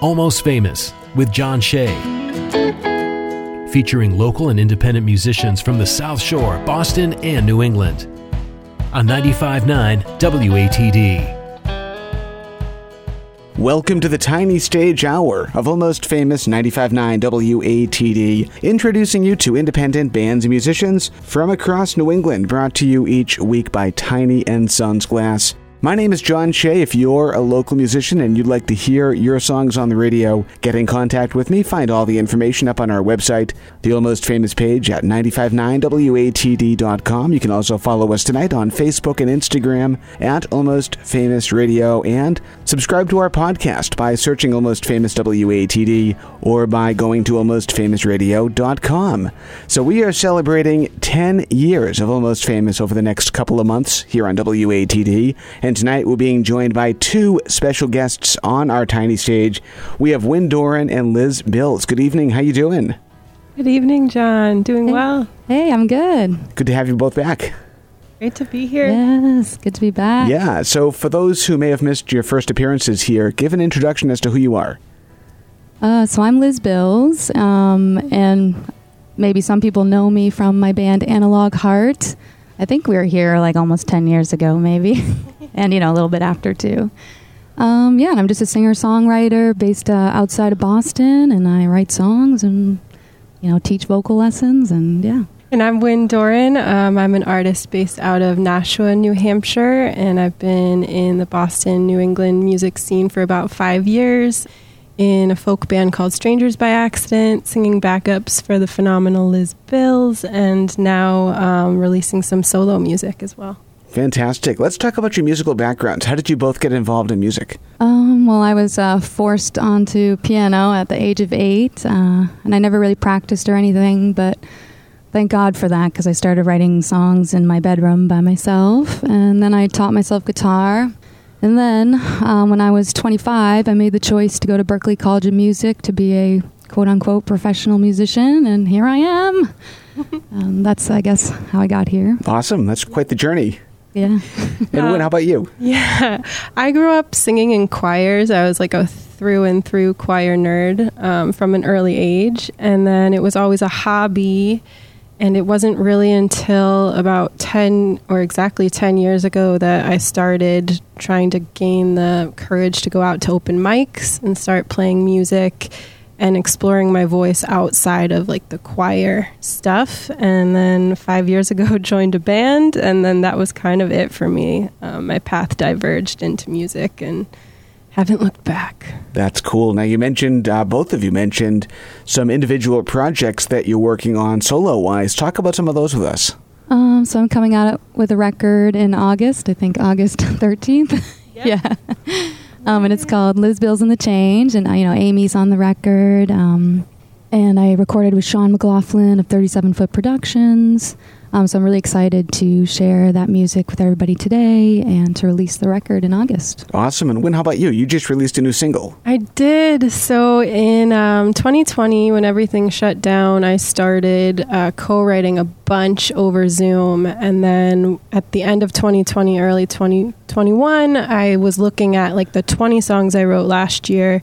Almost Famous with John Shea. Featuring local and independent musicians from the South Shore, Boston, and New England. On 95.9 WATD. Welcome to the tiny stage hour of almost famous 95.9 WATD, introducing you to independent bands and musicians from across New England, brought to you each week by Tiny and Sons Glass. My name is John Shea. If you're a local musician and you'd like to hear your songs on the radio, get in contact with me. Find all the information up on our website, the Almost Famous page at 959watd.com. You can also follow us tonight on Facebook and Instagram at Almost Famous Radio and subscribe to our podcast by searching Almost Famous WATD or by going to almostfamousradio.com. So we are celebrating 10 years of Almost Famous over the next couple of months here on WATD. And tonight we're being joined by two special guests on our tiny stage. We have Wyn Doran and Liz Bills. Good evening. How you doing? Good evening, John. Doing Hey. well. Hey, I'm good. Good to have you both back. Great to be here. Yes, good to be back. Yeah, so for those who may have missed your first appearances here, give an introduction as to who you are. Uh, so I'm Liz Bills, um, and maybe some people know me from my band Analog Heart. I think we were here like almost 10 years ago, maybe, and you know, a little bit after too. Um, yeah, and I'm just a singer songwriter based uh, outside of Boston, and I write songs and, you know, teach vocal lessons, and yeah. And I'm Wyn Doran. Um, I'm an artist based out of Nashua, New Hampshire, and I've been in the Boston, New England music scene for about five years in a folk band called Strangers by Accident, singing backups for the phenomenal Liz Bills, and now um, releasing some solo music as well. Fantastic. Let's talk about your musical backgrounds. How did you both get involved in music? Um, well, I was uh, forced onto piano at the age of eight, uh, and I never really practiced or anything, but thank God for that because I started writing songs in my bedroom by myself, and then I taught myself guitar. And then um, when I was 25, I made the choice to go to Berklee College of Music to be a quote unquote professional musician, and here I am. um, that's, I guess, how I got here. Awesome. That's quite the journey. Yeah. And Wyn, how about you? Yeah, I grew up singing in choirs. I was like a through and through choir nerd um, from an early age, and then it was always a hobby. And it wasn't really until about 10 or exactly 10 years ago that I started trying to gain the courage to go out to open mics and start playing music and exploring my voice outside of like the choir stuff. And then five years ago, joined a band, and then that was kind of it for me. Um, my path diverged into music and haven't looked back. That's cool. Now, you mentioned, uh, both of you mentioned some individual projects that you're working on solo wise. Talk about some of those with us. Um, so I'm coming out with a record in August. I think August 13th. yeah. Um, and it's called Liz Bills and the Change, and uh, you know Amy's on the record. Um, and I recorded with Sean McLaughlin of 37 Foot Productions. Um, so I'm really excited to share that music with everybody today and to release the record in August. Awesome. And Wyn, how about you? You just released a new single. I did. So in um, 2020, when everything shut down, I started uh, co writing a bunch over Zoom. And then at the end of 2020, early 2021, I was looking at like the 20 songs I wrote last year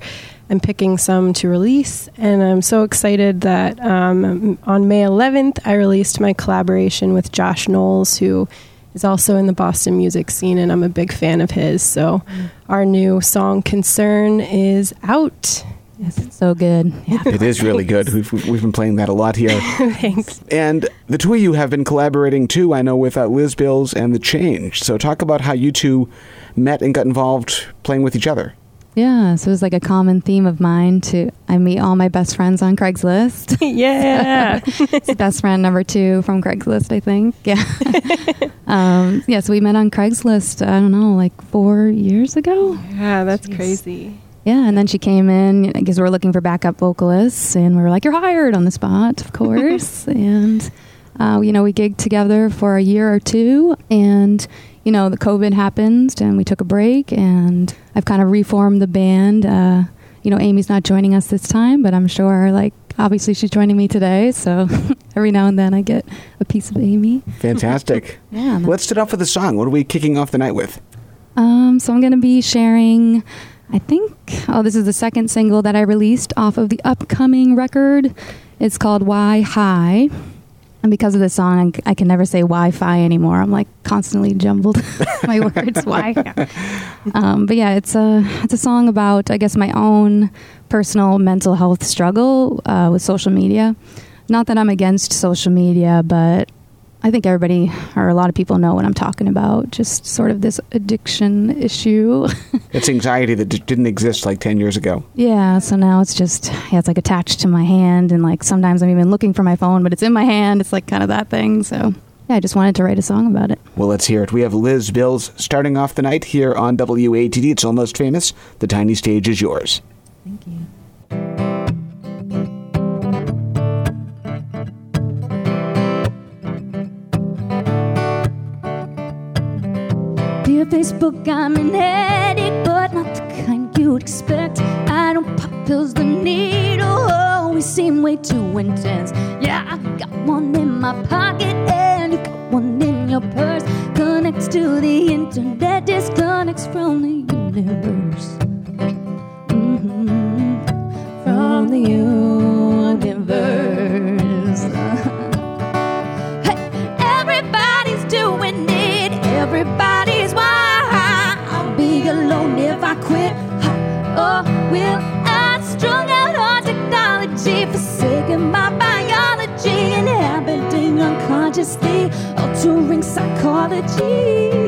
and picking some to release. And I'm so excited that um, on May 11th, I released my collaboration with Josh Knowles, who is also in the Boston music scene, and I'm a big fan of his. So our new song, Concern, is out. Yes, it's so good. Yeah. It is really good. We've, we've been playing that a lot here. Thanks. And the two of you have been collaborating too, I know, with uh, Liz Bills and The Change. So talk about how you two met and got involved playing with each other. Yeah, so it was like a common theme of mine to I meet all my best friends on Craigslist. yeah. Best friend number two from Craigslist, I think. Yeah. um, yeah, so we met on Craigslist, I don't know, like four years ago. yeah, that's Jeez. crazy. Yeah, and then she came in because we were looking for backup vocalists, and we were like, "You're hired on the spot, of course." and uh, you know, we gigged together for a year or two, and you know, the COVID happened, and we took a break, and I've kind of reformed the band. Uh, you know, Amy's not joining us this time, but I'm sure, like, obviously she's joining me today, so every now and then I get a piece of Amy. Fantastic. Yeah. Let's start off with a song. What are we kicking off the night with? Um, so I'm going to be sharing I think, oh, this is the second single that I released off of the upcoming record. It's called Why High. And because of this song, I can never say Wi Fi anymore. I'm like constantly jumbled my words. Why? Um, but yeah, it's a, it's a song about, I guess, my own personal mental health struggle uh, with social media. Not that I'm against social media, but I think everybody or a lot of people know what I'm talking about. Just sort of this addiction issue. it's anxiety that d- didn't exist like 10 years ago. Yeah, so now it's just, yeah, it's like attached to my hand. And like sometimes I'm even looking for my phone, but it's in my hand. It's like kind of that thing. So yeah, I just wanted to write a song about it. Well, let's hear it. We have Liz Bills starting off the night here on WATD. It's almost famous. The tiny stage is yours. Thank you. Facebook, I'm an addict, but not the kind you'd expect. I don't pop pills, the needle always seem way too intense. Yeah, I got one in my pocket, and you got one in your purse. Connects to the internet, disconnects from the universe. Mm-hmm. From the universe. everybody's doing it, everybody's alone if I quit? Or oh, will I strung out on technology, forsaking my biology, inhabiting unconsciously, altering psychology?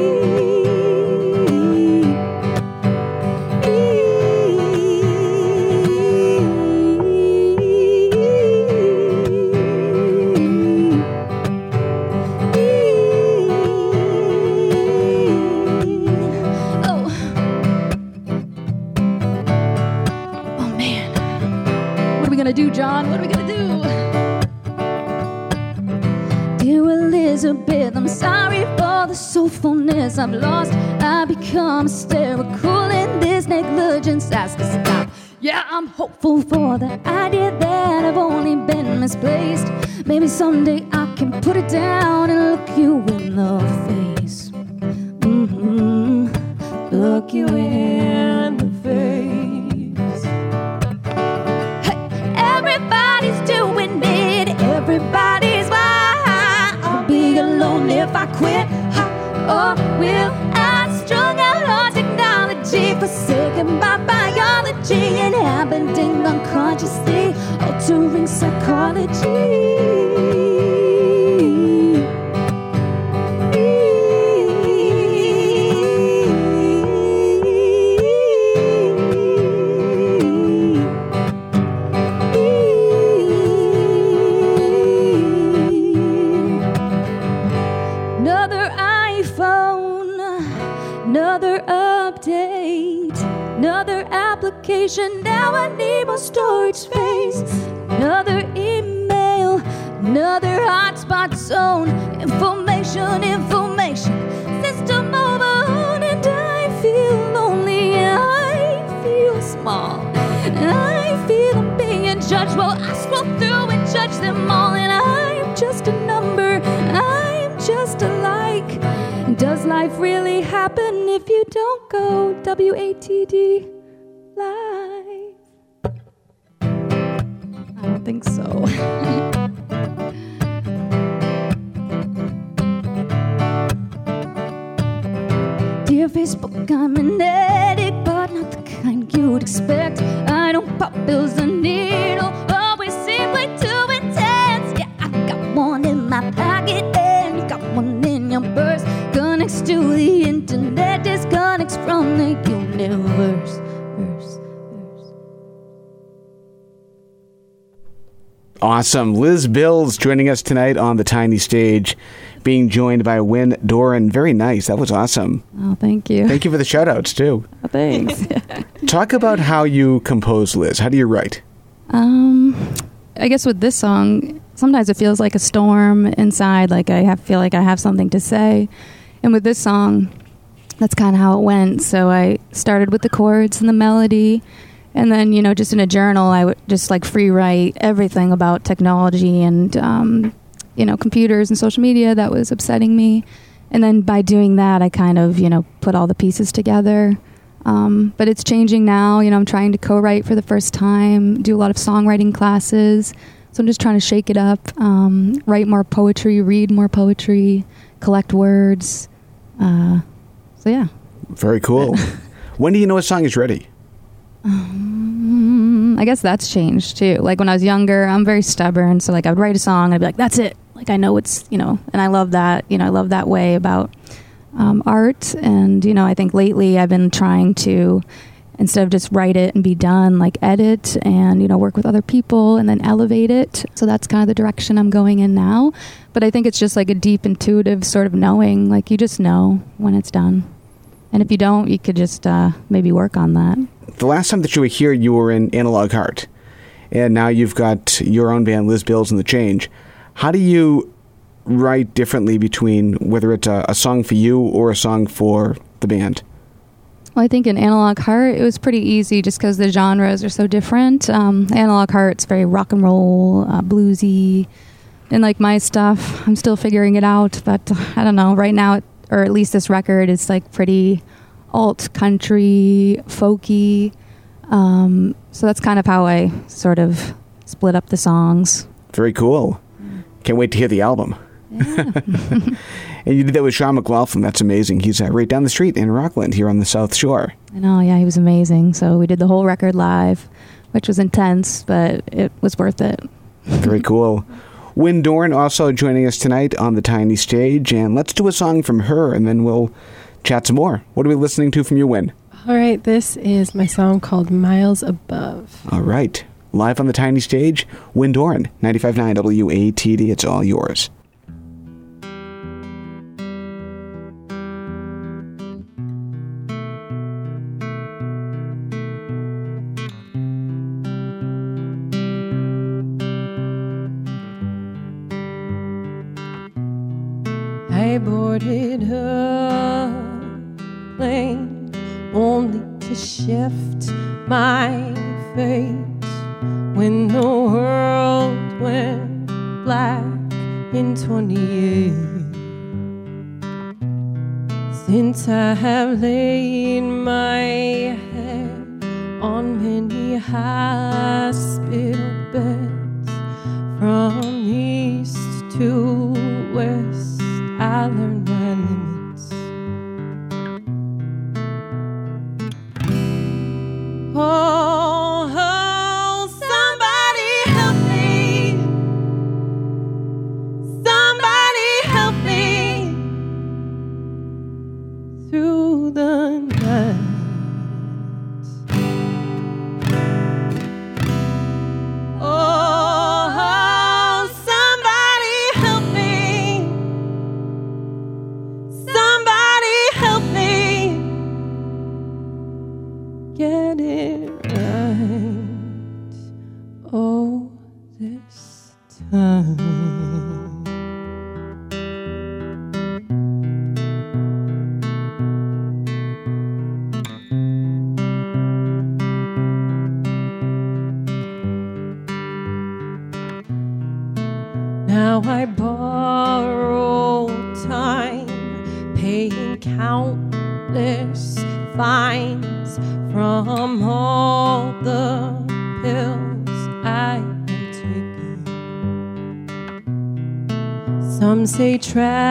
I'm lost. I become hysterical in this negligence. Ask us stop. Yeah, I'm hopeful for the idea that I've only been misplaced. Maybe someday I can put it down and look you in the face. Mm-hmm. Look you in Or will I strung out on technology, forsaken by biology, inhabiting unconsciously, altering psychology? Application. Now I need more storage space. Another email, another hotspot zone. Information, information. System over, and I feel lonely. I feel small. I feel I'm being judged. Well, I scroll through and judge them all, and I'm just a number. I'm just a like. Does life really happen if you don't go WATD? Life? I don't think so. Dear Facebook, I'm an addict, but not the kind you'd expect. I don't pop pills and needle, always seem way too intense. Yeah, I got one in my pocket, and you got one in your purse. Connects to the internet, disconnects from the universe. Awesome. Liz Bills joining us tonight on the tiny stage, being joined by Wyn Doran. Very nice. That was awesome. Oh, thank you. Thank you for the shout outs, too. Oh, thanks. Talk about how you compose, Liz. How do you write? Um, I guess with this song, sometimes it feels like a storm inside, like I have, feel like I have something to say. And with this song, that's kind of how it went. So I started with the chords and the melody and then you know just in a journal i would just like free write everything about technology and um, you know computers and social media that was upsetting me and then by doing that i kind of you know put all the pieces together Um, but it's changing now. You know, I'm trying to co-write for the first time, do a lot of songwriting classes. So I'm just trying to shake it up, um, write more poetry, read more poetry, collect words. Uh, so yeah. Very cool. when do you know a song is ready? Um, I guess that's changed too. Like when I was younger, I'm very stubborn. So like I would write a song I'd be like, that's it. Like I know it's, you know, and I love that, you know, I love that way about um, art. And, you know, I think lately I've been trying to, instead of just write it and be done, like edit and, you know, work with other people and then elevate it. So that's kind of the direction I'm going in now. But I think it's just like a deep intuitive sort of knowing, like you just know when it's done. And if you don't, you could just uh, maybe work on that. The last time that you were here, you were in Analog Heart. And now you've got your own band, Liz Bills and the Change. How do you write differently between whether it's a, a song for you or a song for the band? Well, I think in Analog Heart, it was pretty easy just because the genres are so different. Um, Analog Heart's very rock and roll, uh, bluesy, and like my stuff, I'm still figuring it out. But I don't know. Right now, or at least this record, is like pretty alt country, folky. Um, so that's kind of how I sort of split up the songs. Very cool. Can't wait to hear the album. Yeah. and you did that with Sean McLaughlin. That's amazing. He's uh, right down the street in Rockland here on the South Shore. I know, yeah, he was amazing. So we did the whole record live, which was intense, but it was worth it. Very cool. Wyn Doran also joining us tonight on the tiny stage, and let's do a song from her, and then we'll chat some more. What are we listening to from you, Wyn? All right, this is my song called Miles Above. All right. Live on the tiny stage, Wyn Doran, 95.9 WATD. It's all yours. Say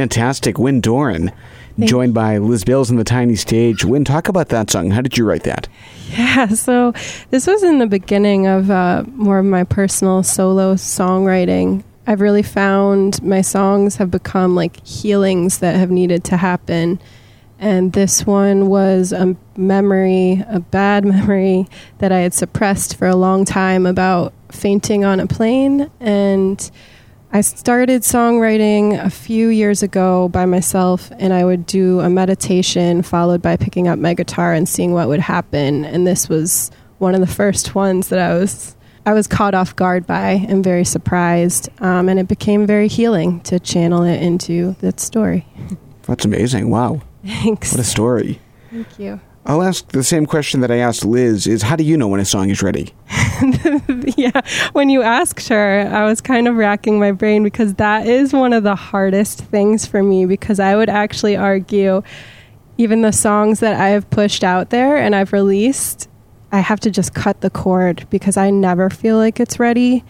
Fantastic. Wyn Doran, joined by Liz Bills on the tiny stage. Wyn, talk about that song. How did you write that? Yeah, so this was in the beginning of uh, more of my personal solo songwriting. I've really found my songs have become like healings that have needed to happen. And this one was a memory, a bad memory that I had suppressed for a long time about fainting on a plane. And I started songwriting a few years ago by myself, and I would do a meditation followed by picking up my guitar and seeing what would happen. And this was one of the first ones that I was I was caught off guard by and very surprised, um, and it became very healing to channel it into that story. That's amazing. Wow. Thanks. What a story. Thank you. I'll ask the same question that I asked Liz is how do you know when a song is ready? yeah, when you asked her, I was kind of racking my brain because that is one of the hardest things for me because I would actually argue even the songs that I have pushed out there and I've released, I have to just cut the cord because I never feel like it's ready.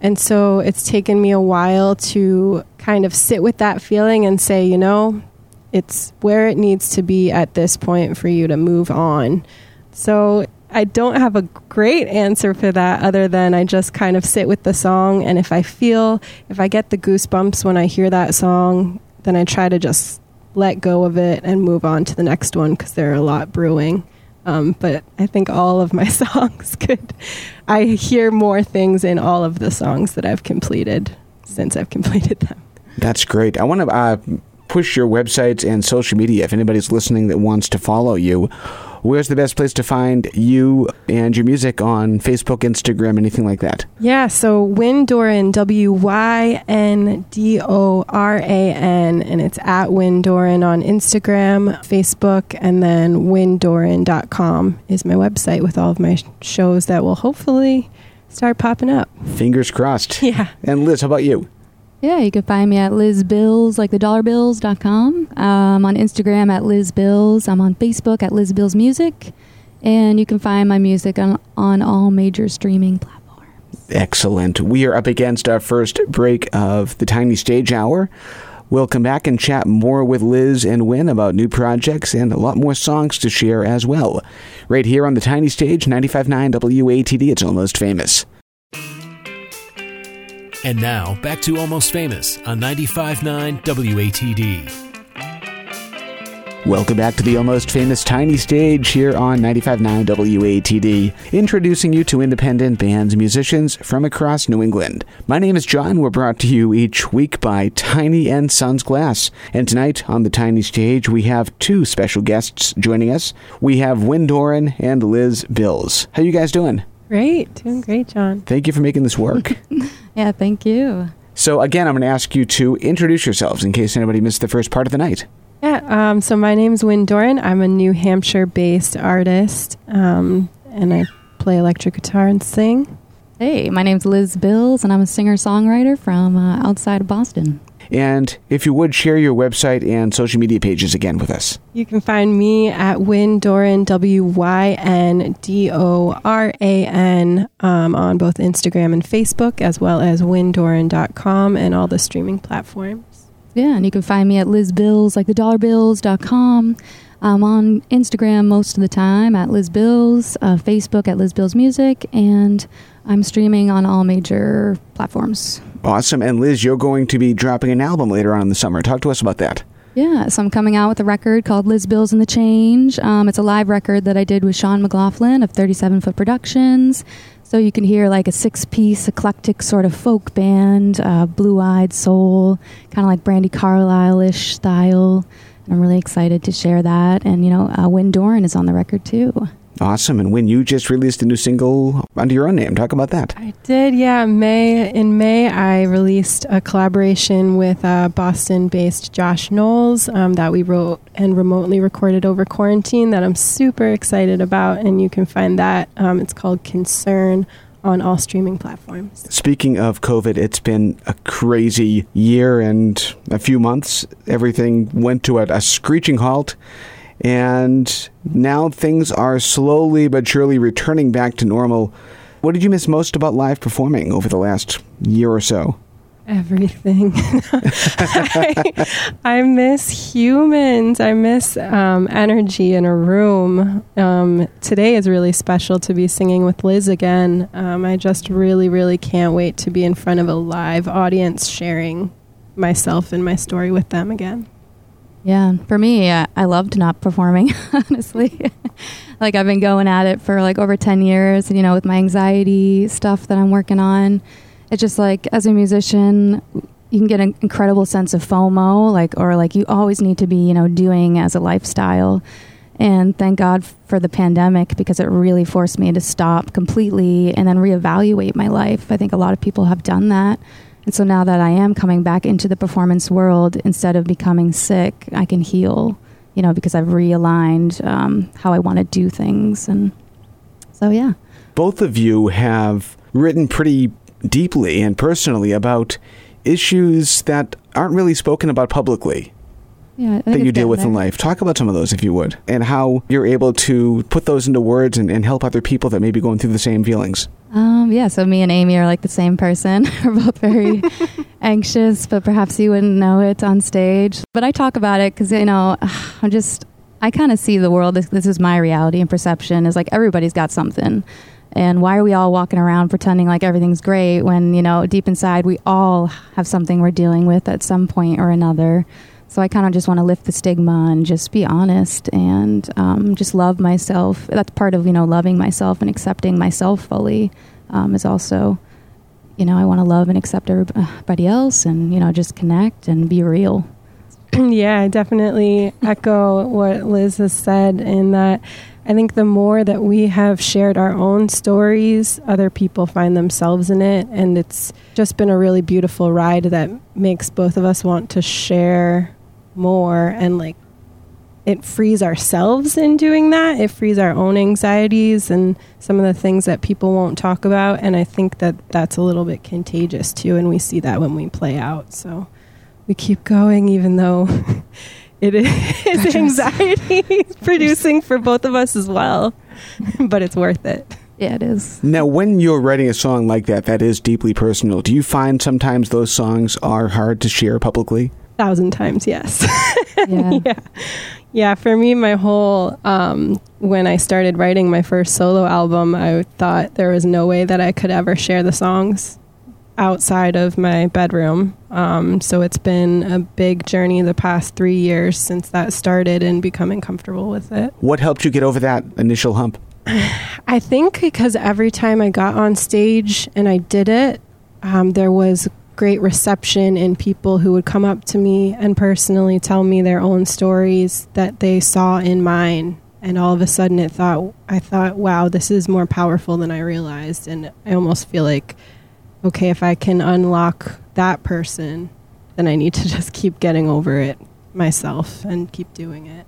And so it's taken me a while to kind of sit with that feeling and say, you know, it's where it needs to be at this point for you to move on. So I don't have a great answer for that other than I just kind of sit with the song. And if I feel, if I get the goosebumps when I hear that song, then I try to just let go of it and move on to the next one because there are a lot brewing. Um, but I think all of my songs could, I hear more things in all of the songs that I've completed since I've completed them. That's great. I want to uh, push your websites and social media if anybody's listening that wants to follow you. Where's the best place to find you and your music on Facebook, Instagram, anything like that? Yeah, so Wyn Doran, W Y N D O R A N, and it's at Wyn Doran on Instagram, Facebook, and then wyndoran.com is my website with all of my shows that will hopefully start popping up. Fingers crossed. Yeah. And Liz, how about you? Yeah, you can find me at Liz Bills, like the dollar bills.com. I'm um, on Instagram at Liz Bills. I'm on Facebook at Liz Bills Music. And you can find my music on, on all major streaming platforms. Excellent. We are up against our first break of the Tiny Stage Hour. We'll come back and chat more with Liz and Wyn about new projects and a lot more songs to share as well. Right here on the Tiny Stage, 95.9 WATD, it's almost famous. And now, back to Almost Famous on 95.9 WATD. Welcome back to the almost famous Tiny Stage here on 95.9 WATD, introducing you to independent bands and musicians from across New England. My name is John. We're brought to you each week by Tiny and Sons Glass. And tonight on the Tiny Stage, we have two special guests joining us. We have Wyn Doran and Liz Bills. How you guys doing? Great. Doing great, John. Thank you for making this work. Yeah, thank you. so again, I'm going to ask you to introduce yourselves in case anybody missed the first part of the night. Yeah, um, so my name's Wyn Doran. I'm a New Hampshire based artist, um, and I play electric guitar and sing. Hey, my name's Liz Bills, and I'm a singer songwriter from uh, outside of Boston. And if you would share your website and social media pages again with us. You can find me at Wyn Doran, W Y N D O R A N, um, on both Instagram and Facebook, as well as wyndoran.com and all the streaming platforms. Yeah, and you can find me at Liz Bills, like the dollar bills.com. I'm on Instagram most of the time at Liz Bills, uh, Facebook at Liz Bills Music, and I'm streaming on all major platforms. Awesome. And Liz, you're going to be dropping an album later on in the summer. Talk to us about that. Yeah, so I'm coming out with a record called Liz Bills and the Change. Um, it's a live record that I did with Sean McLaughlin of 37 Foot Productions. So you can hear like a six piece eclectic sort of folk band, uh, blue eyed soul, kind of like Brandi Carlile ish style. And I'm really excited to share that. And, you know, uh, Wyn Doran is on the record too. Awesome. And Wyn you just released a new single under your own name, talk about that. I did, yeah. May in May, I released a collaboration with uh, Boston-based Josh Knowles um, that we wrote and remotely recorded over quarantine. That I'm super excited about, and you can find that. Um, it's called Concern on all streaming platforms. Speaking of COVID, it's been a crazy year and a few months. Everything went to a, a screeching halt. And now things are slowly but surely returning back to normal. What did you miss most about live performing over the last year or so? Everything. I, I, miss humans. I miss um, energy in a room. Um, today is really special to be singing with Liz again. Um, I just really, really can't wait to be in front of a live audience sharing myself and my story with them again. Yeah, for me, I loved not performing, honestly. like I've been going at it for like over 10 years, you know, with my anxiety stuff that I'm working on it's just like as a musician you can get an incredible sense of FOMO, like or like you always need to be, you know, doing as a lifestyle. And thank God for the pandemic because it really forced me to stop completely and then reevaluate my life. I think a lot of people have done that. And so now that I am coming back into the performance world, instead of becoming sick, I can heal, you know, because I've realigned um, how I want to do things. And so, yeah. Both of you have written pretty deeply and personally about issues that aren't really spoken about publicly. Yeah, that you deal with there. in life. Talk about some of those, if you would, and how you're able to put those into words and, and help other people that may be going through the same feelings. Um, yeah, so me and Amy are like the same person. We're both very anxious, but perhaps you wouldn't know it on stage. But I talk about it because, you know, I'm just, I kind of see the world. This, this is my reality and perception is like everybody's got something. And why are we all walking around pretending like everything's great when, you know, deep inside we all have something we're dealing with at some point or another? So I kind of just want to lift the stigma and just be honest and um, just love myself. That's part of, you know, loving myself and accepting myself fully um, is also, you know, I want to love and accept everybody else and, you know, just connect and be real. yeah, I definitely echo what Liz has said in that I think the more that we have shared our own stories, other people find themselves in it. And it's just been a really beautiful ride that makes both of us want to share more and like it frees ourselves in doing that. It frees our own anxieties and some of the things that people won't talk about. And I think that that's a little bit contagious too. And we see that when we play out. So we keep going, even though. it is anxiety producing for both of us as well, but it's worth it. Yeah, it is. Now, when you're writing a song like that, that is deeply personal, do you find sometimes those songs are hard to share publicly? Thousand times, yes. Yeah. yeah. Yeah, for me, my whole, um, when I started writing my first solo album, I thought there was no way that I could ever share the songs outside of my bedroom. Um, so it's been a big journey the past three years since that started and becoming comfortable with it. What helped you get over that initial hump? I think because every time I got on stage and I did it, um, there was great reception and people who would come up to me and personally tell me their own stories that they saw in mine and all of a sudden it thought I thought wow this is more powerful than I realized and I almost feel like okay, if I can unlock that person, then I need to just keep getting over it myself and keep doing it.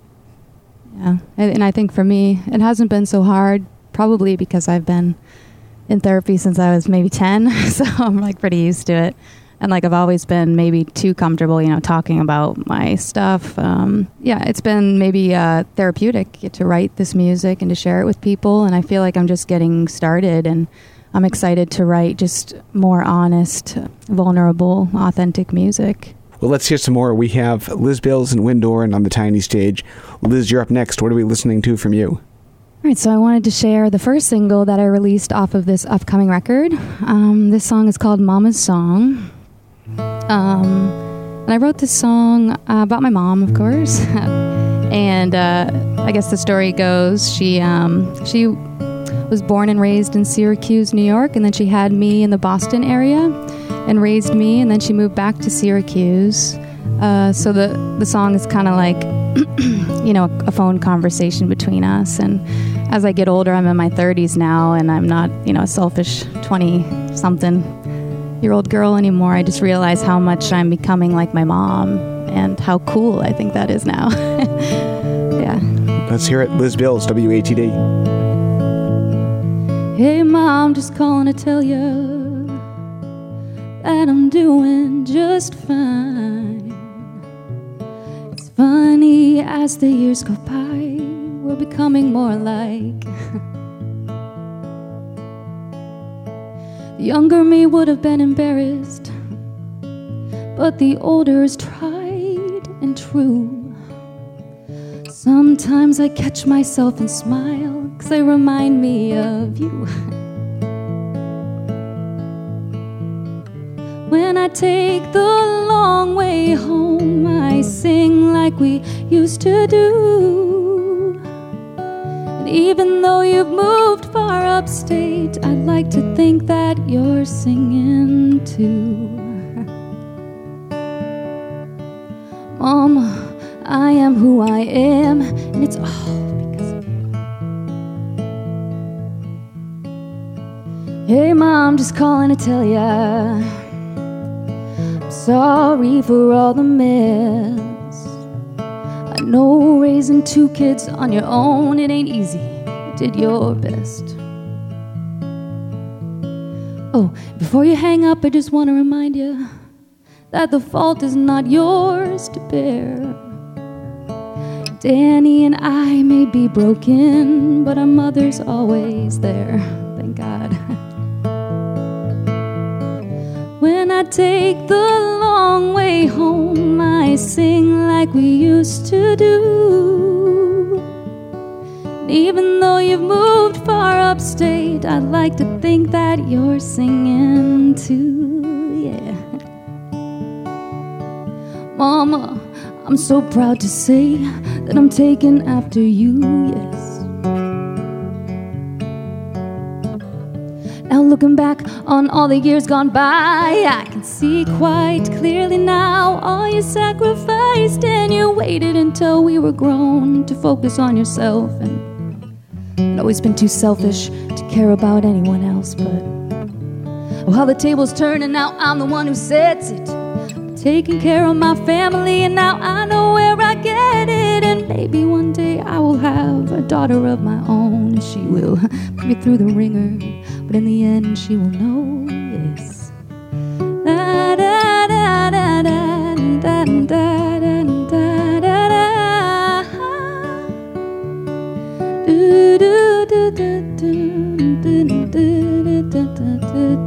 Yeah. And I think for me, it hasn't been so hard, probably because I've been in therapy since I was maybe 10. so I'm like pretty used to it. And like I've always been maybe too comfortable, you know, talking about my stuff. Um, yeah, it's been maybe uh, therapeutic to write this music and to share it with people. And I feel like I'm just getting started. And I'm excited to write just more honest, vulnerable, authentic music. Well, let's hear some more. We have Liz Bills and Wyn Doran on the tiny stage. Liz, you're up next. What are we listening to from you? All right, so I wanted to share the first single that I released off of this upcoming record. Um, this song is called Mama's Song. Um, and I wrote this song uh, about my mom, of course. and uh, I guess the story goes she um, she was born and raised in Syracuse, New York, and then she had me in the Boston area and raised me, and then she moved back to Syracuse. Uh, so the the song is kind of like, you know, a, a phone conversation between us. And as I get older, I'm in my 30s now, and I'm not, you know, a selfish 20 something year old girl anymore. I just realize how much I'm becoming like my mom, and how cool I think that is now. yeah. Let's hear it. Liz Bills, WATD. Hey, mom, just calling to tell you that I'm doing just fine. Funny as the years go by, we're becoming more alike. the younger me would have been embarrassed but the older is tried and true. Sometimes I catch myself and smile, cause they remind me of you. I take the long way home, I sing like we used to do. And even though you've moved far upstate, I'd like to think that you're singing too. Mama, I am who I am, and it's all because of you. Hey, Mom, just calling to tell ya. Sorry for all the mess. I know raising two kids on your own, it ain't easy. You did your best. Oh, before you hang up, I just want to remind you that the fault is not yours to bear. Danny and I may be broken, but our mother's always there. Thank God. when I take the long way home, I sing like we used to do. And even though you've moved far upstate, I'd like to think that you're singing too. Yeah. Mama, I'm so proud to say that I'm taking after you, yes. Looking back on all the years gone by, I can see quite clearly now all you sacrificed and you waited until we were grown to focus on yourself. And I'd always been too selfish to care about anyone else, but oh, how the tables turn, and now I'm the one who sets it taking care of my family, and now I know where I get it. And maybe one day I will have a daughter of my own, and she will put me through the ringer. But in the end, she will know,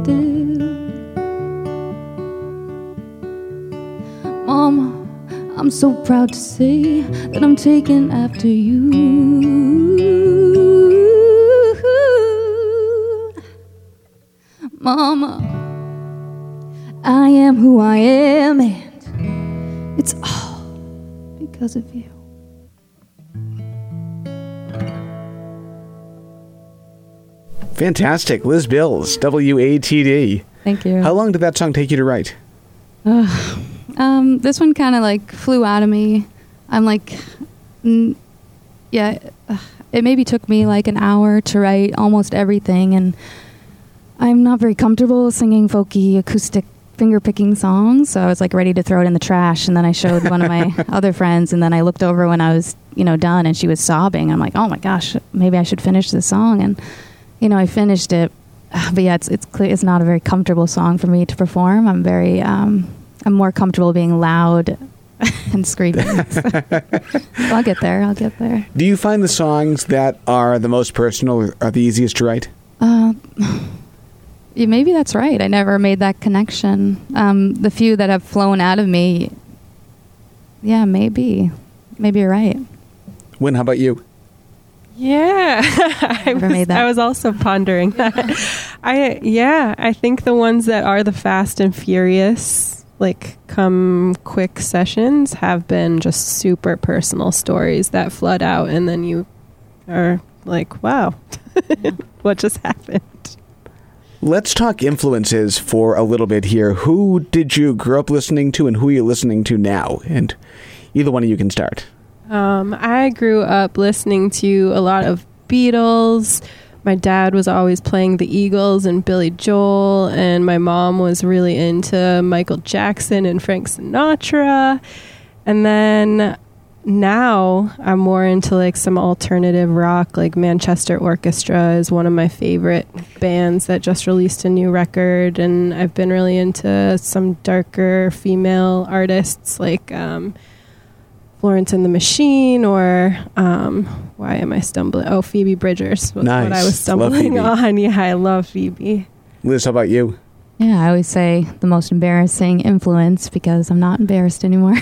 do. Mama, I'm so proud to say that I'm taken after you. Mama, I am who I am, and it's all because of you. Fantastic. Liz Bills, WATD. Thank you. How long did that song take you to write? Um, this one kind of like flew out of me. I'm like, mm, yeah, uh, it maybe took me like an hour to write almost everything, and I'm not very comfortable singing folky acoustic finger picking songs, so I was like ready to throw it in the trash. And then I showed one of my other friends, and then I looked over when I was, you know, done, and she was sobbing. I'm like, oh my gosh, maybe I should finish this song, and you know, I finished it. But yeah, it's it's clear it's not a very comfortable song for me to perform. I'm very um, I'm more comfortable being loud and screaming. I'll get there. I'll get there. Do you find the songs that are the most personal are the easiest to write? Uh, yeah, maybe that's right. I never made that connection. Um, the few that have flown out of me, yeah, maybe. Maybe you're right. Wyn, how about you? Yeah, I Never was, made that. I was also pondering that. I yeah, I think the ones that are the fast and furious, like come quick sessions, have been just super personal stories that flood out, and then you are like, wow, what just happened? Let's talk influences for a little bit here. Who did you grow up listening to and who are you listening to now? And either one of you can start. Um, I grew up listening to a lot of Beatles. My dad was always playing the Eagles and Billy Joel, and my mom was really into Michael Jackson and Frank Sinatra. And then now I'm more into like some alternative rock, like Manchester Orchestra is one of my favorite bands that just released a new record, and I've been really into some darker female artists like um, Florence and the Machine, or um, why am I stumbling? Oh, Phoebe Bridgers was what I Nice. was Love stumbling Phoebe. on. Yeah, I love Phoebe. Liz, how about you? Yeah, I always say the most embarrassing influence because I'm not embarrassed anymore.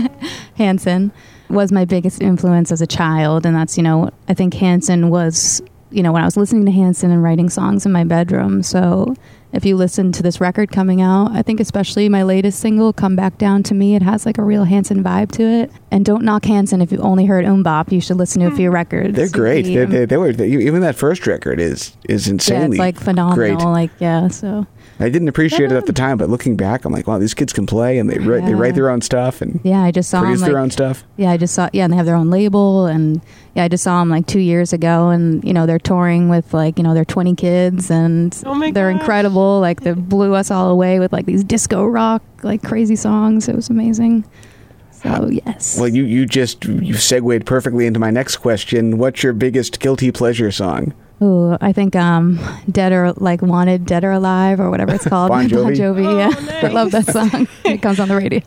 Hanson was my biggest influence as a child, and that's you know I think Hanson was you know when I was listening to Hanson and writing songs in my bedroom. So if you listen to this record coming out, I think especially my latest single, "Come Back Down to Me," it has like a real Hanson vibe to it. And don't knock Hanson if you only heard MMMBop. You should listen to a few records. They're great. They, um, they, they were they, even that first record is is yeah, it's like phenomenal. great. Like yeah, so I didn't appreciate it at the time, but looking back, I'm like, wow, these kids can play and they write they write their own stuff and yeah, I just saw produce them their like, own stuff. Yeah, I just saw. Yeah, and they have their own label, and yeah, I just saw them like two years ago, and you know they're touring with like you know their twenty kids, and Oh they're gosh. incredible. Like they blew us all away with like these disco rock like crazy songs. It was amazing. So yes. Well, you you just you segued perfectly into my next question. What's your biggest guilty pleasure song? Ooh, I think um, Dead or like Wanted, Dead or Alive, or whatever it's called. Bon Jovi? Oh, yeah, I love that song. it comes on the radio.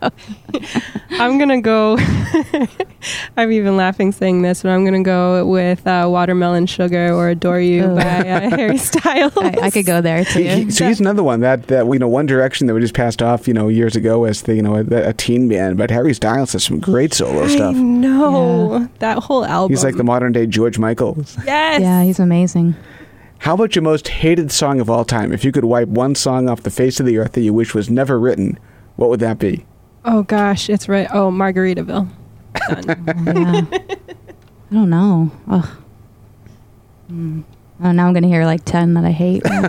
I'm gonna go. I'm even laughing saying this, but I'm gonna go with uh, "Watermelon Sugar" or "Adore You" Ooh. by uh, Harry Styles. I, I could go there too. He- he- so he's another one that that you know One Direction that we just passed off you know years ago as the you know a, a teen band, but Harry Styles has some great solo I stuff. know that whole album. He's like the modern day George Michael. yes. yeah, he's amazing. How about your most hated song of all time? If you could wipe one song off the face of the earth that you wish was never written, what would that be? Oh gosh, it's right. Oh, Margaritaville. Yeah. I don't know. Ugh. Mm. Oh, now I'm gonna hear like ten that I hate. When I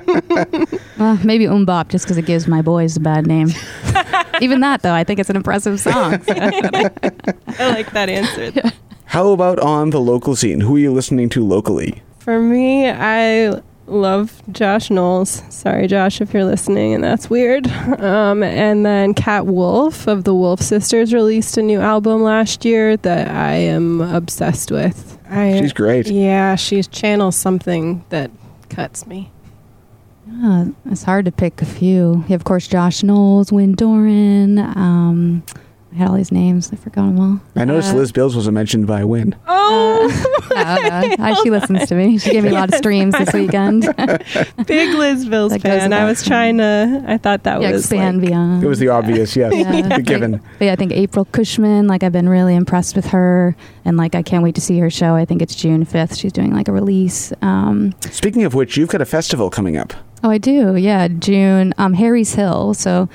go well, maybe MMMBop just because it gives my boys a bad name. Even that though, I think it's an impressive song. so- I like that answer. How about on the local scene? Who are you listening to locally? For me, I love Josh Knowles. Sorry, Josh, if you're listening, and that's weird. Um, and then Cat Wolf of the Wolf Sisters released a new album last year that I am obsessed with. I, She's great. Yeah, she channels something that cuts me. Yeah, it's hard to pick a few. You of course, Josh Knowles, Wyn Doran. Um, I had all these names. I forgot them all. I noticed Uh, Liz Bills wasn't mentioned by Wyn. Oh, I don't she listens to me. She gave me a lot of streams this weekend. big Liz Bills That goes fan. I was trying to. I thought that yeah, was expand like, beyond. It was the obvious, yes, Yeah. the given. But yeah, I think April Cushman, like I've been really impressed with her, and like I can't wait to see her show. I think it's June fifth. She's doing like a release. Um, Speaking of which, you've got a festival coming up. oh, I do. Yeah, June. Um, Harry's Hill. So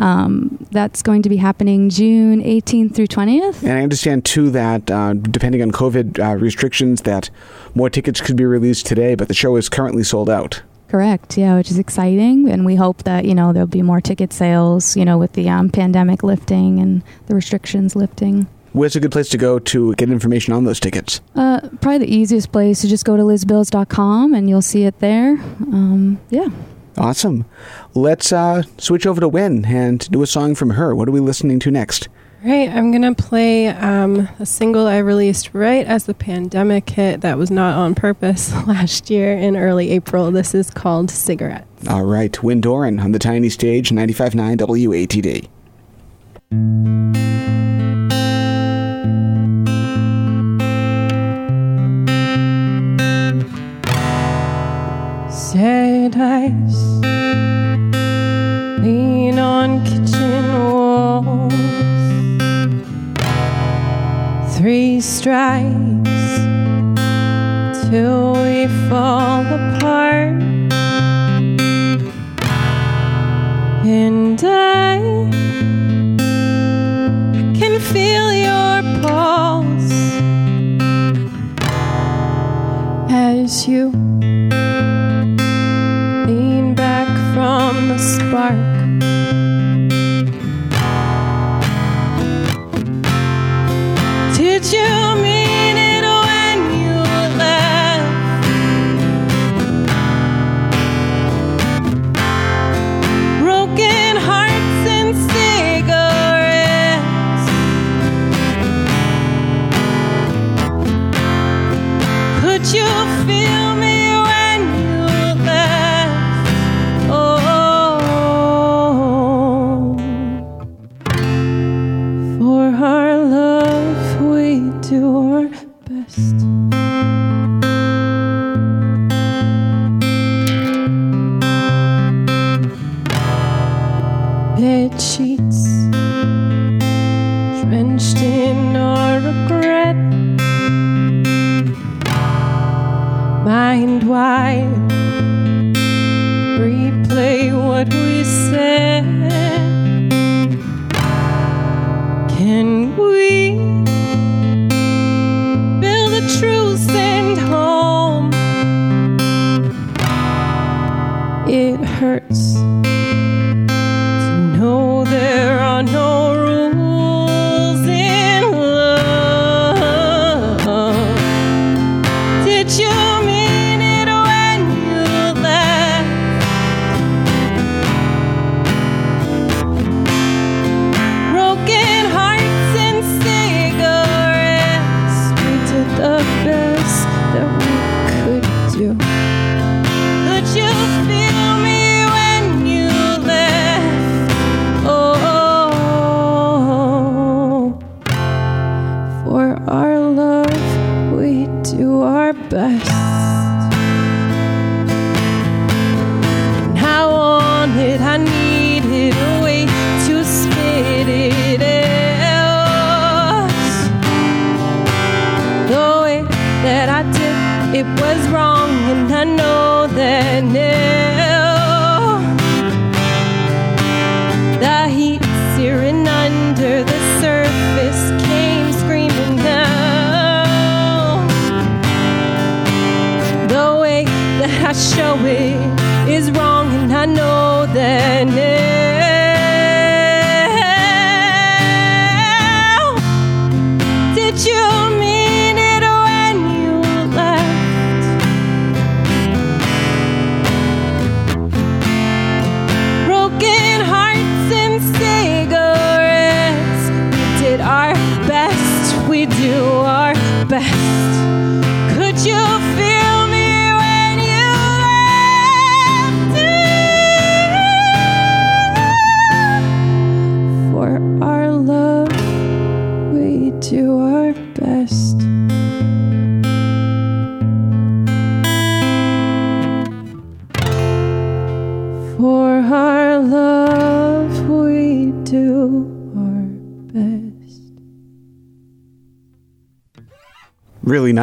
um, that's going to be happening June 18th through 20th. And I understand too that uh, depending on COVID uh, restrictions, that more tickets could be released today, but the show is currently sold out. Correct. Yeah, which is exciting, and we hope that you know there'll be more ticket sales. You know, with the um, pandemic lifting and the restrictions lifting. Where's a good place to go to get information on those tickets? Uh, probably the easiest place to just go to lizbills.com and you'll see it there. Um, yeah. Awesome. Let's uh, switch over to Wyn and do a song from her. What are we listening to next? Right, I'm gonna play um, a single I released right as the pandemic hit. That was not on purpose last year in early April. This is called "Cigarette." All right, Wyn Doran on the tiny stage, 95.9 WATD. Eyes lean on kitchen walls. Three strikes till we fall apart. And I, I can feel your pulse as you spark.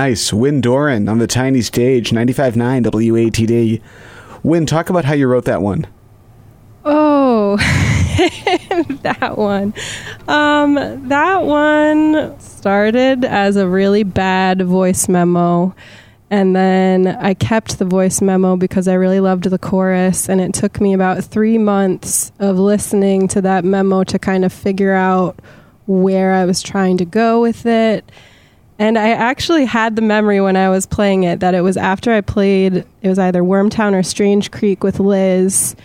Nice. Wyn Doran on the tiny stage, 95.9 WATD. Wyn, talk about how you wrote that one. Oh, that one. Um, that one started as a really bad voice memo. And then I kept the voice memo because I really loved the chorus. And it took me about three months of listening to that memo to kind of figure out where I was trying to go with it. And I actually had the memory when I was playing it that it was after I played, it was either Wormtown or Strange Creek with Liz.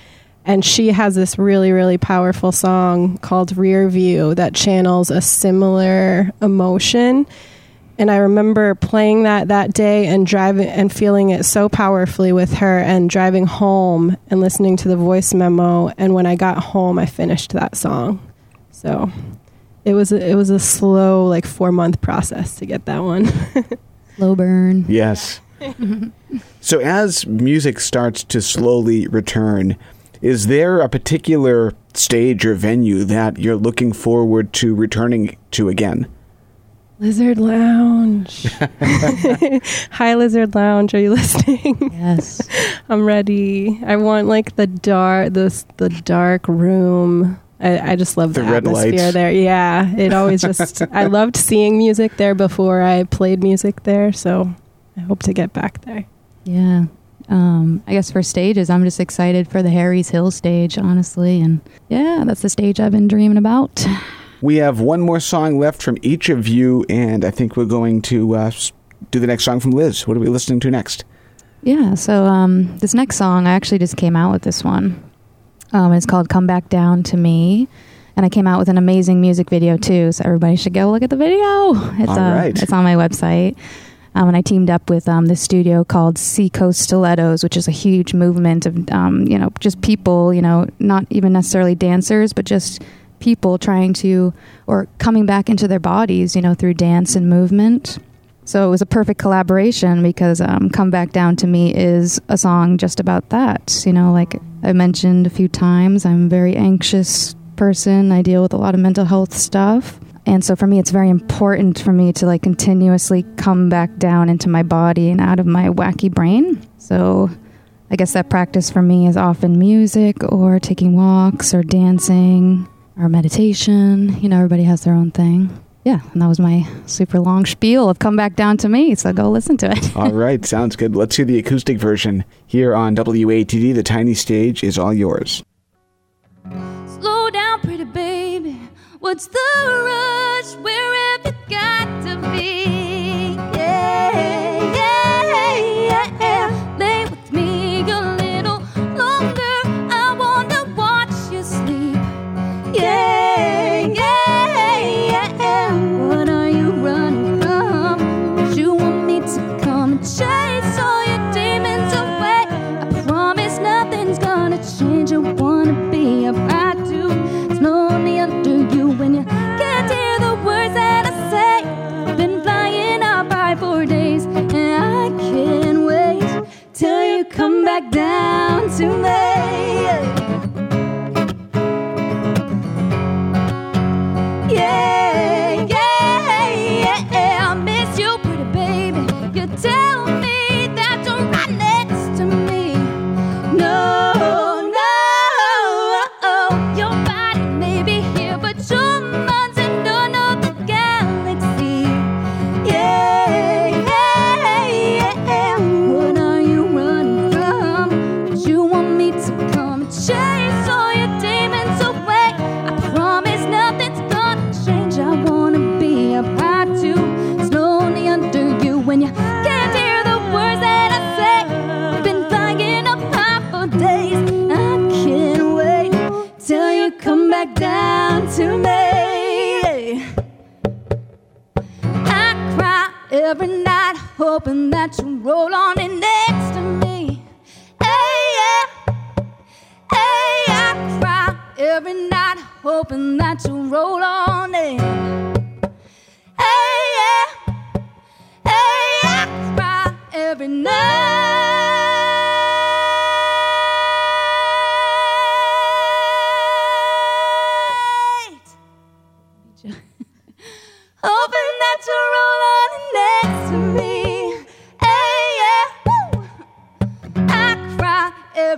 And she has this really, really powerful song called Rear View that channels a similar emotion. And I remember playing that that day and driving and feeling it so powerfully with her and driving home and listening to the voice memo. And when I got home, I finished that song. So it was a, it was a slow like four month process to get that one. Slow burn. Yes. so as music starts to slowly return, is there a particular stage or venue that you're looking forward to returning to again? Lizard Lounge. Hi, Lizard Lounge. Are you listening? Yes. I'm ready. I want like the dark, this the dark room. I, I just love the, The red atmosphere lights. there. Yeah, it always just. I loved seeing music there before I played music there, so I hope to get back there. Yeah. Um, I guess for stages, I'm just excited for the Harry's Hill stage, honestly. And yeah, that's the stage I've been dreaming about. We have one more song left from each of you, and I think we're going to uh, do the next song from Liz. What are we listening to next? Yeah, so um, this next song, I actually just came out with this one. Um, it's called Come Back Down to Me. And I came out with an amazing music video too, so everybody should go look at the video. It's, All uh, right. it's on my website. Um, and I teamed up with um, this studio called Seacoast Stilettos, which is a huge movement of, um, you know, just people, you know, not even necessarily dancers, but just people trying to, or coming back into their bodies, you know, through dance and movement. So it was a perfect collaboration because um, Come Back Down to Me is a song just about that. You know, like I mentioned a few times, I'm a very anxious person. I deal with a lot of mental health stuff. And so for me, it's very important for me to like continuously come back down into my body and out of my wacky brain. So I guess that practice for me is often music or taking walks or dancing or meditation. You know, everybody has their own thing. Yeah, and that was my super long spiel of Come Back Down to Me, so go listen to it. all right, sounds good. Let's hear the acoustic version here on WATD. The tiny stage is all yours. Slow down, pretty baby. What's the rush? Where have you got to be?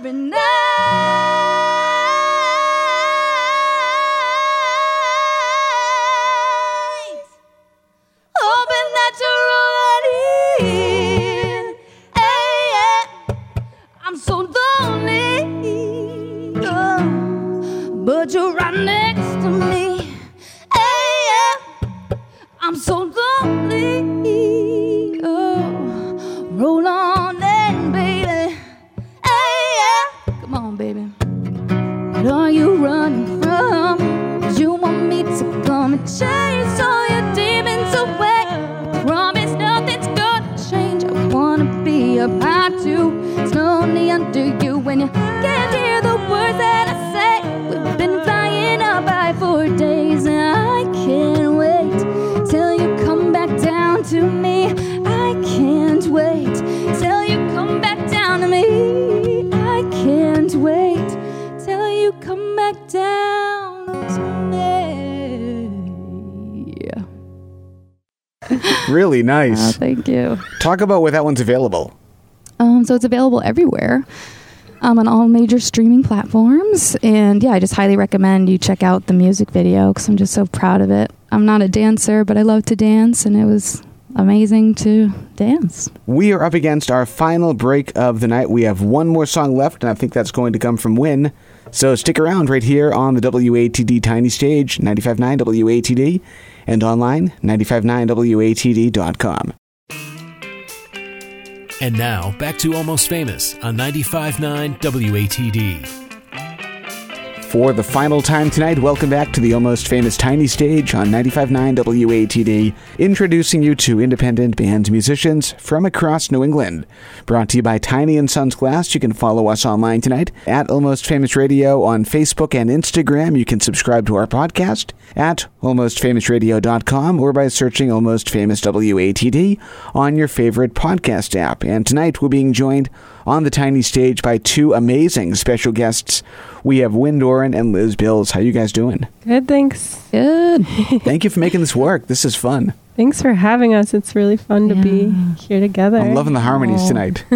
Every night. Nice. thank you. Talk about where that one's available. Um, so it's available everywhere um, on all major streaming platforms. And yeah, I just highly recommend you check out the music video because I'm just so proud of it. I'm not a dancer, but I love to dance, and it was amazing to dance. We are up against our final break of the night. We have one more song left, and I think that's going to come from Wyn. So stick around right here on the WATD Tiny Stage, 95.9 WATD, and online, 959WATD.com. And now, back to Almost Famous on 95.9 WATD. For the final time tonight, welcome back to the almost famous Tiny Stage on 95.9 WATD, introducing you to independent band musicians from across New England. Brought to you by Tiny and Sons Glass. You can follow us online tonight at Almost Famous Radio on Facebook and Instagram. You can subscribe to our podcast at almostfamousradio.com or by searching Almost Famous WATD on your favorite podcast app. And tonight we're being joined on the tiny stage by two amazing special guests. We have Wyn Doran and Liz Bills. How you guys doing? Good, thanks. Good. Thank you for making this work. This is fun. Thanks for having us. It's really fun to be here together. I'm loving the harmonies Oh. tonight.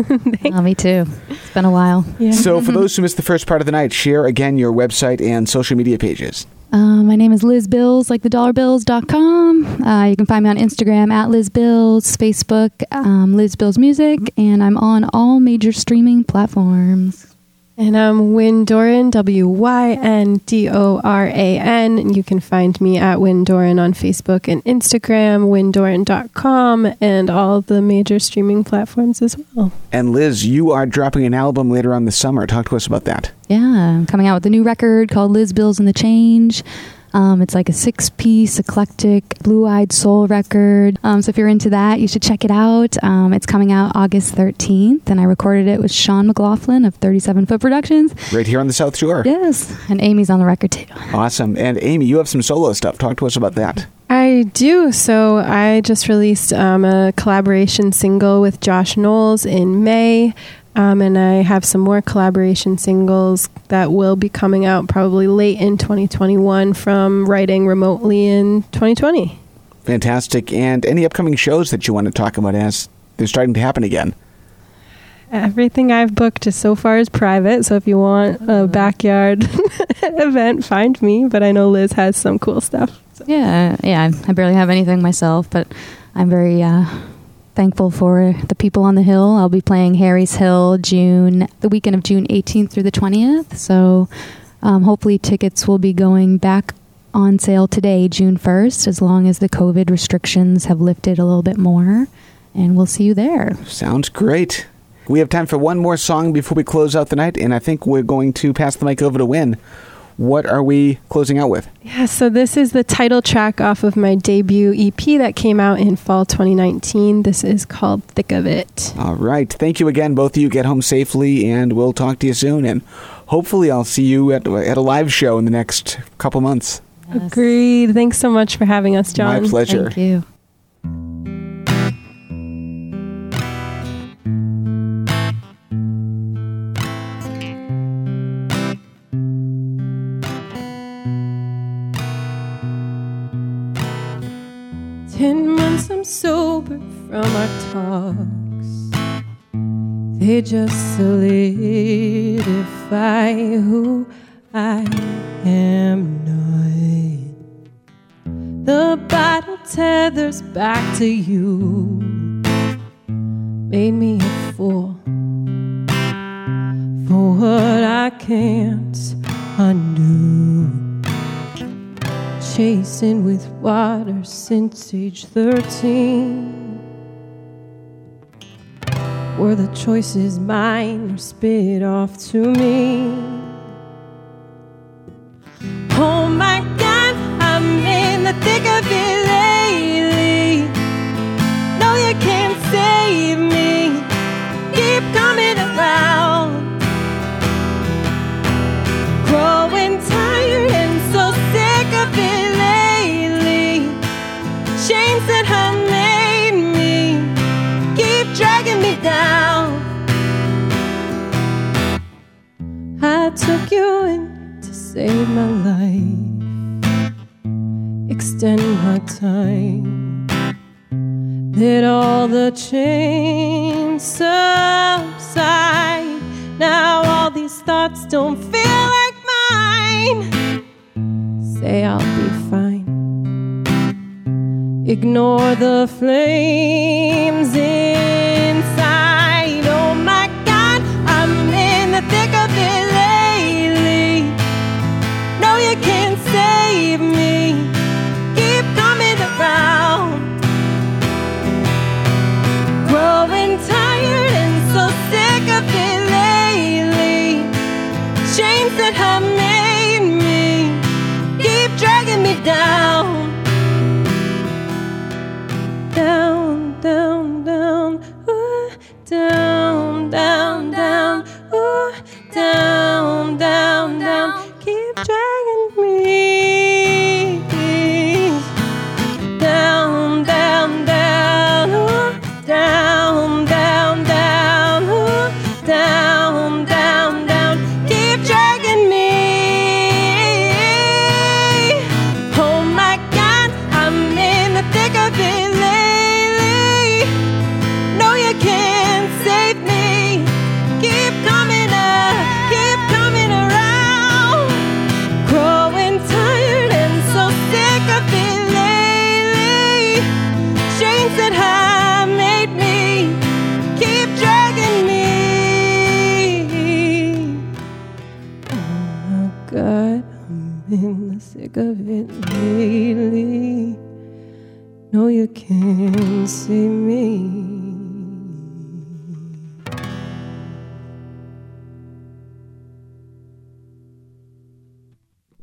Oh, me too. It's been a while. Yeah. So, for those who missed the first part of the night, share again your website and social media pages. Uh, my name is Liz Bills, like the dollarbills.com. Uh, you can find me on Instagram at Liz Bills, Facebook, um, Liz Bills Music, and I'm on all major streaming platforms. And I'm Wyn Doran, W Y N D O R A N. And you can find me at Wyn Doran on Facebook and Instagram, wyndoran.com, and all the major streaming platforms as well. And Liz, you are dropping an album later on this summer. Talk to us about that. Yeah, I'm coming out with a new record called Liz Bills and the Change. Um, it's like a six piece, eclectic, blue eyed soul record. Um, so if you're into that, you should check it out. Um, it's coming out August 13th, and I recorded it with Sean McLaughlin of 37 Foot Productions. Right here on the South Shore. Yes, and Amy's on the record too. Awesome. And Amy, you have some solo stuff. Talk to us about that. I do. So I just released um, a collaboration single with Josh Knowles in May. Um, and I have some more collaboration singles that will be coming out probably late in 2021 from writing remotely in 2020. Fantastic. And any upcoming shows that you want to talk about as they're starting to happen again? Everything I've booked is so far is private. So if you want a backyard event, find me. But I know Liz has some cool stuff. So. Yeah, yeah. I barely have anything myself, but I'm very uh, thankful for the people on the hill. I'll be playing Harry's Hill June, the weekend of June 18th through the 20th. So um, hopefully tickets will be going back on sale today, June 1st, as long as the COVID restrictions have lifted a little bit more. And we'll see you there. Sounds great. We have time for one more song before we close out the night, and I think we're going to pass the mic over to Wyn. What are we closing out with? Yeah, so this is the title track off of my debut EP that came out in fall 2019. This is called Thick of It. All right. Thank you again. Both of you get home safely, and we'll talk to you soon. And hopefully, I'll see you at, at a live show in the next couple months. Agreed. Thanks so much for having us, John. My pleasure. Thank you. Ten months I'm sober from our talks. They just solidify who I am not. The battle tethers back to you. Made me a fool for what I can't chasing with water since age 13. Were the choices mine or spit off to me? In to save my life, extend my time. Let all the chains subside. Now all these thoughts don't feel like mine. Say I'll be fine. Ignore the flames inside.